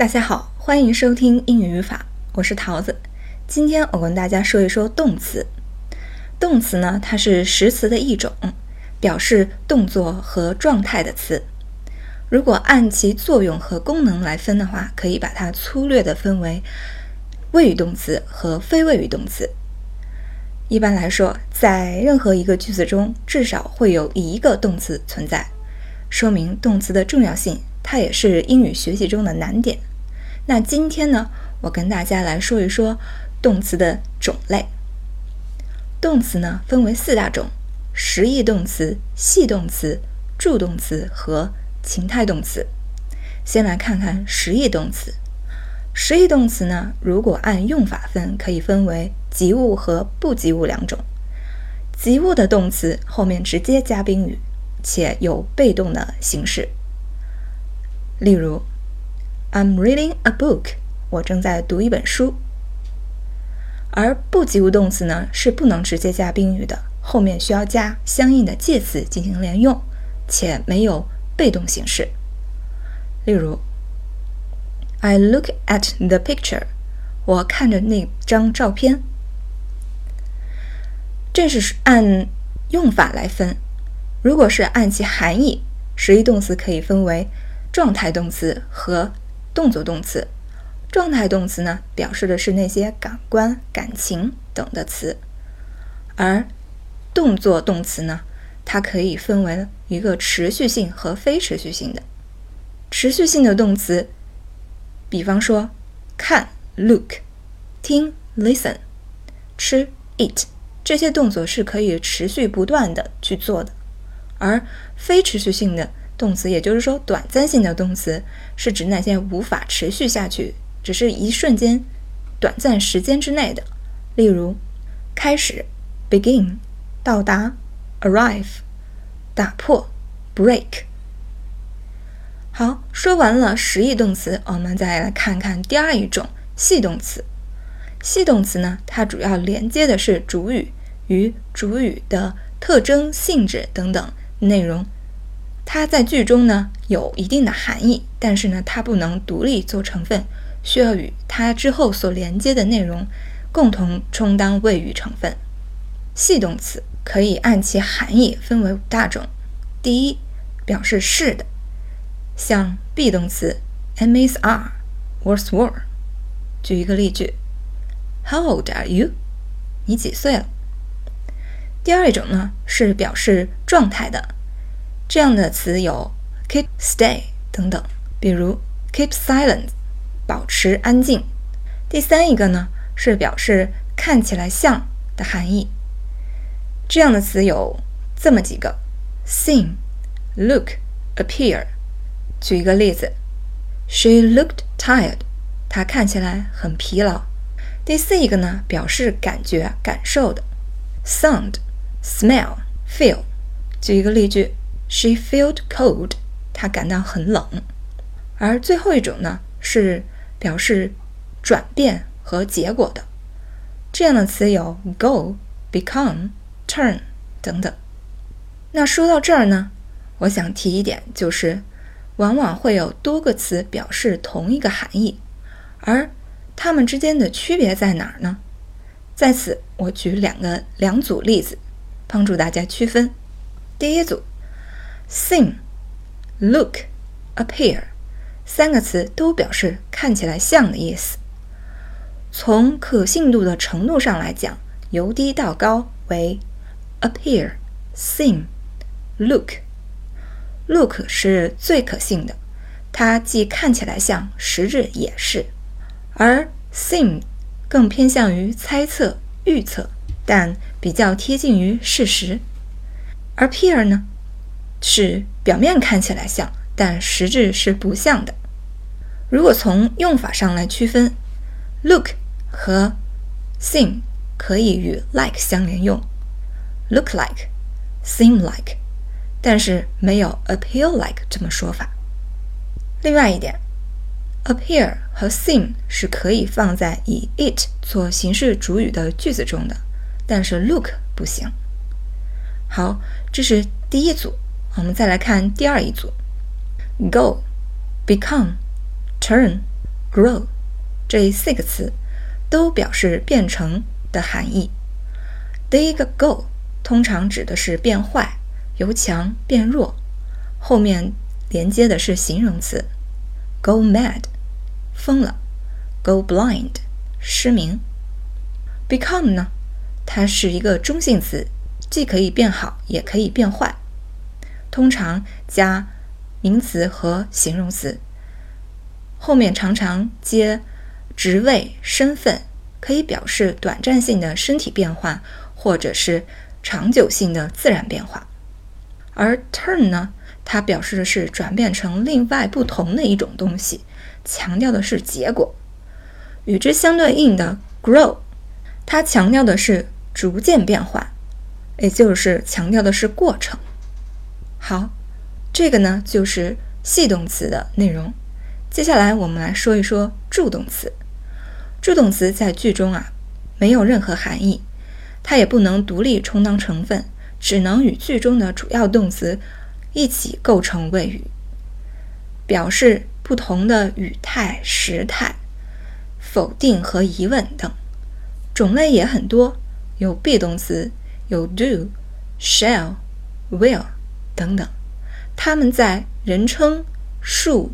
大家好，欢迎收听英语语法，我是桃子。今天我跟大家说一说动词。动词呢，它是实词的一种，表示动作和状态的词。如果按其作用和功能来分的话，可以把它粗略地分为谓语动词和非谓语动词。一般来说，在任何一个句子中，至少会有一个动词存在，说明动词的重要性。它也是英语学习中的难点。那今天呢，我跟大家来说一说动词的种类。动词呢分为四大种：实义动词、系动词、助动词和情态动词。先来看看实义动词。实义动词呢，如果按用法分，可以分为及物和不及物两种。及物的动词后面直接加宾语，且有被动的形式。例如，I'm reading a book。我正在读一本书。而不及物动词呢，是不能直接加宾语的，后面需要加相应的介词进行连用，且没有被动形式。例如，I look at the picture。我看着那张照片。这是按用法来分。如果是按其含义，实义动词可以分为。状态动词和动作动词。状态动词呢，表示的是那些感官、感情等的词；而动作动词呢，它可以分为一个持续性和非持续性的。持续性的动词，比方说看 （look）、听 （listen）、吃 （eat），这些动作是可以持续不断的去做的；而非持续性的。动词，也就是说，短暂性的动词是指那些无法持续下去，只是一瞬间、短暂时间之内的。例如，开始 （begin）、到达 （arrive）、打破 （break）。好，说完了实义动词，我们再来看看第二一种系动词。系动词呢，它主要连接的是主语与主语的特征、性质等等内容。它在句中呢有一定的含义，但是呢它不能独立做成分，需要与它之后所连接的内容共同充当谓语成分。系动词可以按其含义分为五大种。第一，表示是的，像 be 动词 am is are was were。举一个例句：How old are you？你几岁了？第二种呢是表示状态的。这样的词有 keep、stay 等等，比如 keep silent，保持安静。第三一个呢是表示看起来像的含义。这样的词有这么几个：seem、look、appear。举一个例子：She looked tired。她看起来很疲劳。第四一个呢表示感觉、感受的：sound、smell、feel。举一个例句。She felt cold，她感到很冷。而最后一种呢，是表示转变和结果的。这样的词有 go、become、turn 等等。那说到这儿呢，我想提一点，就是往往会有多个词表示同一个含义，而它们之间的区别在哪儿呢？在此，我举两个两组例子，帮助大家区分。第一组。Seem, look, appear，三个词都表示看起来像的意思。从可信度的程度上来讲，由低到高为 appear, seem, look。Look 是最可信的，它既看起来像，实质也是；而 seem 更偏向于猜测、预测，但比较贴近于事实。而 appear 呢？是表面看起来像，但实质是不像的。如果从用法上来区分，look 和 seem 可以与 like 相连用，look like，seem like，但是没有 appear like 这么说法。另外一点，appear 和 seem 是可以放在以 it 做形式主语的句子中的，但是 look 不行。好，这是第一组。我们再来看第二一组：go、become、turn、grow 这四个词都表示变成的含义。第一个 go 通常指的是变坏，由强变弱，后面连接的是形容词，go mad 疯了，go blind 失明。become 呢，它是一个中性词，既可以变好，也可以变坏，通常加名词和形容词，后面常常接职位、身份，可以表示短暂性的身体变化。或者是长久性的自然变化，而 turn 呢，它表示的是转变成另外不同的一种东西，强调的是结果。与之相对应的 grow，它强调的是逐渐变化，也就是强调的是过程。好，这个呢就是系动词的内容。接下来我们来说一说助动词。助动词在句中啊没有任何含义。它也不能独立充当成分，只能与句中的主要动词一起构成谓语，表示不同的语态、时态、否定和疑问等。种类也很多，有 be 动词，有 do、shall、will 等等。它们在人称、数、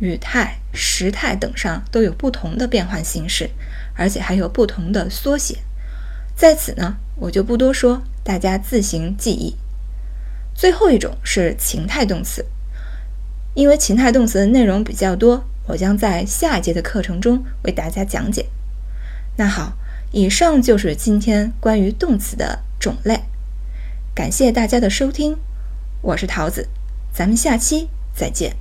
语态、时态等上都有不同的变换形式，而且还有不同的缩写。在此呢，我就不多说，大家自行记忆。最后一种是情态动词，因为情态动词的内容比较多，我将在下一节的课程中为大家讲解。那好，以上就是今天关于动词的种类。感谢大家的收听，我是桃子，咱们下期再见。